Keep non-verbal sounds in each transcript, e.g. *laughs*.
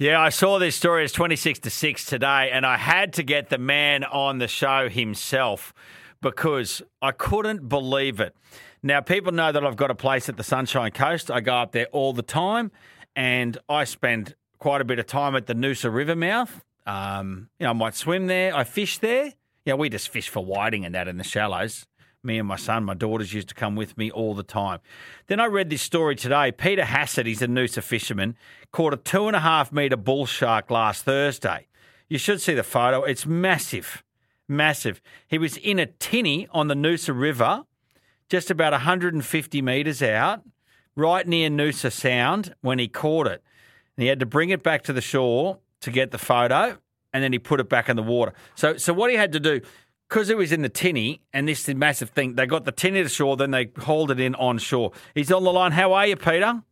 Yeah, I saw this story. It's 26 to 6 today, and I had to get the man on the show himself because I couldn't believe it. Now, people know that I've got a place at the Sunshine Coast. I go up there all the time, and I spend quite a bit of time at the Noosa River mouth. Um, you know, I might swim there. I fish there. Yeah, we just fish for whiting and that in the shallows. Me and my son, my daughters used to come with me all the time. Then I read this story today. Peter Hassett, he's a Noosa fisherman, caught a two and a half metre bull shark last Thursday. You should see the photo. It's massive, massive. He was in a tinny on the Noosa River, just about 150 metres out, right near Noosa Sound when he caught it. And he had to bring it back to the shore to get the photo, and then he put it back in the water. So, so what he had to do, because it was in the tinny and this massive thing, they got the tinny to shore, then they hauled it in on shore. He's on the line. How are you, Peter?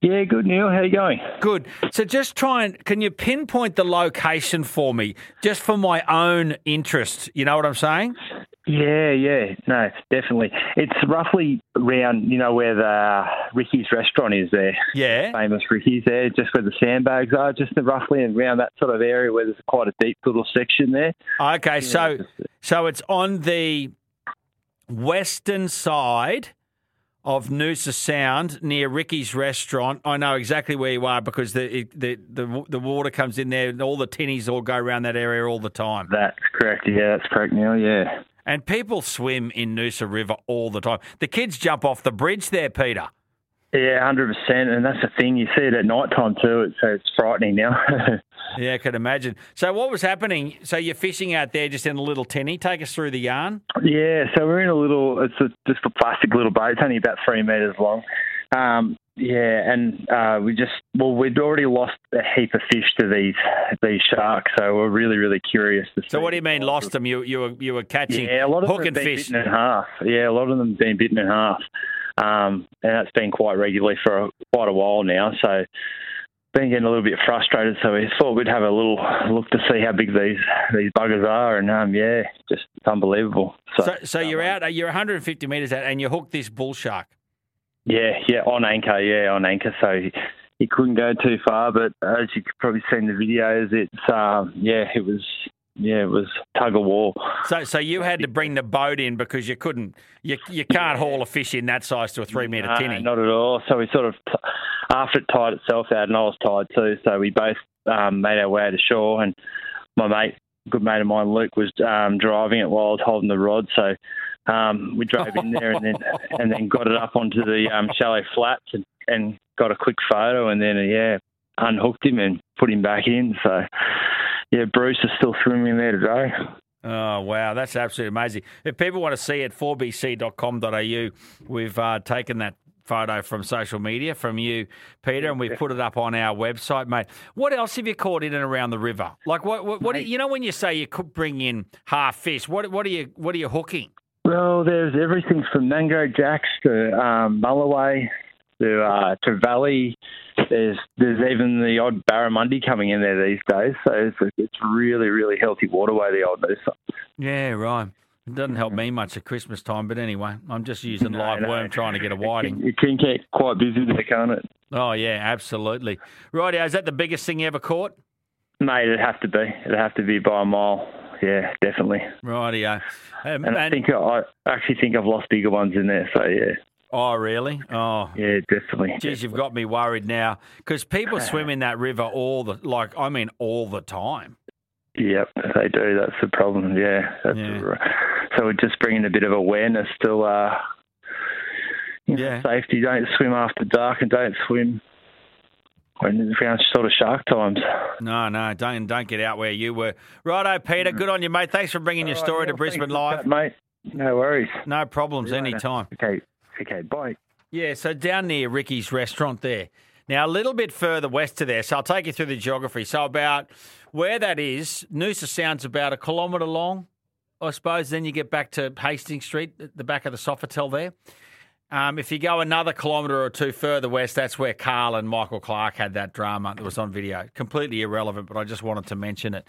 Yeah, good, Neil. How are you going? Good. So just try and can you pinpoint the location for me, just for my own interest? You know what I'm saying? Yeah, yeah, no, definitely. It's roughly around, you know, where the Ricky's restaurant is there. Yeah. Famous Ricky's there, just where the sandbags are, just roughly around that sort of area where there's quite a deep little section there. Okay, so so it's on the western side of Noosa Sound near Ricky's restaurant. I know exactly where you are because the the the, the water comes in there and all the tinnies all go around that area all the time. That's correct. Yeah, that's correct, Neil. Yeah. And people swim in Noosa River all the time. The kids jump off the bridge there, Peter. Yeah, hundred percent, and that's the thing. You see it at night time too. so it's frightening now. *laughs* yeah, I can imagine. So, what was happening? So, you're fishing out there just in a little tinny. Take us through the yarn. Yeah, so we're in a little. It's a, just a plastic little boat. It's only about three meters long. Um, yeah, and uh, we just well, we'd already lost a heap of fish to these these sharks, so we're really really curious to see. So, what do you mean lost them? You you were you were catching yeah, a lot of hook them and been fish. bitten in half. Yeah, a lot of them have been bitten in half, um, and that's been quite regularly for a, quite a while now. So. Been getting a little bit frustrated, so we thought we'd have a little look to see how big these these buggers are, and um, yeah, just it's unbelievable. So, So, so you're out. You're 150 metres out, and you hooked this bull shark. Yeah, yeah, on anchor, yeah, on anchor. So he, he couldn't go too far, but as you could probably see in the videos, it's um, yeah, it was yeah, it was tug of war. So, so you had to bring the boat in because you couldn't. You you can't haul a fish in that size to a three metre No, tinny. not at all. So we sort of after it tied itself out, and I was tied too. So we both um, made our way to shore, and my mate, good mate of mine, Luke, was um, driving it while I was holding the rod. So um, we drove in there and then *laughs* and then got it up onto the um, shallow flats and, and got a quick photo, and then uh, yeah, unhooked him and put him back in. So yeah, Bruce is still swimming there today. Oh wow, that's absolutely amazing. If people want to see it, 4bc.com.au, we've uh, taken that photo from social media from you, Peter, and we've put it up on our website, mate. What else have you caught in and around the river? Like what? What? what do you, know when you say you could bring in half fish? What? What are you? What are you hooking? Well, there's everything from mango jacks to um, mulloway to uh, trevally. There's there's even the odd barramundi coming in there these days. So it's it's really really healthy waterway. The old Noosa. Yeah, right. It doesn't help me much at Christmas time, but anyway, I'm just using No, live no. worm trying to get a whiting. It can get quite busy there, can't it? Oh yeah, absolutely. Right, is that the biggest thing you ever caught? Mate, it'd have to be. It'd have to be by a mile. Yeah, definitely. Rightio. Um, And, I think I actually think I've lost bigger ones in there. So yeah, oh really? Oh, yeah, definitely. Geez, you've got me worried now because people *laughs* swim in that river all the like. I mean, all the time. Yep, they do. That's the problem. Yeah. That's Yeah. So we're just bringing a bit of awareness to uh, you know, Yeah. safety. Don't swim after dark and don't swim when around sort of shark times. No, no, don't don't get out where you were. Righto, Peter. Good on you, mate. Thanks for bringing your story to Brisbane Live. mate. No worries. No problems, later. anytime. Okay. Okay. Bye. Yeah, so down near Ricky's restaurant there. Now, a little bit further west to there, so I'll take you through the geography. So, about where that is, Noosa Sound's about a kilometre long, I suppose. Then you get back to Hastings Street, the back of the Sofitel there. Um, if you go another kilometre or two further west, that's where Karl and Michael Clarke had that drama that was on video. Completely irrelevant, but I just wanted to mention it.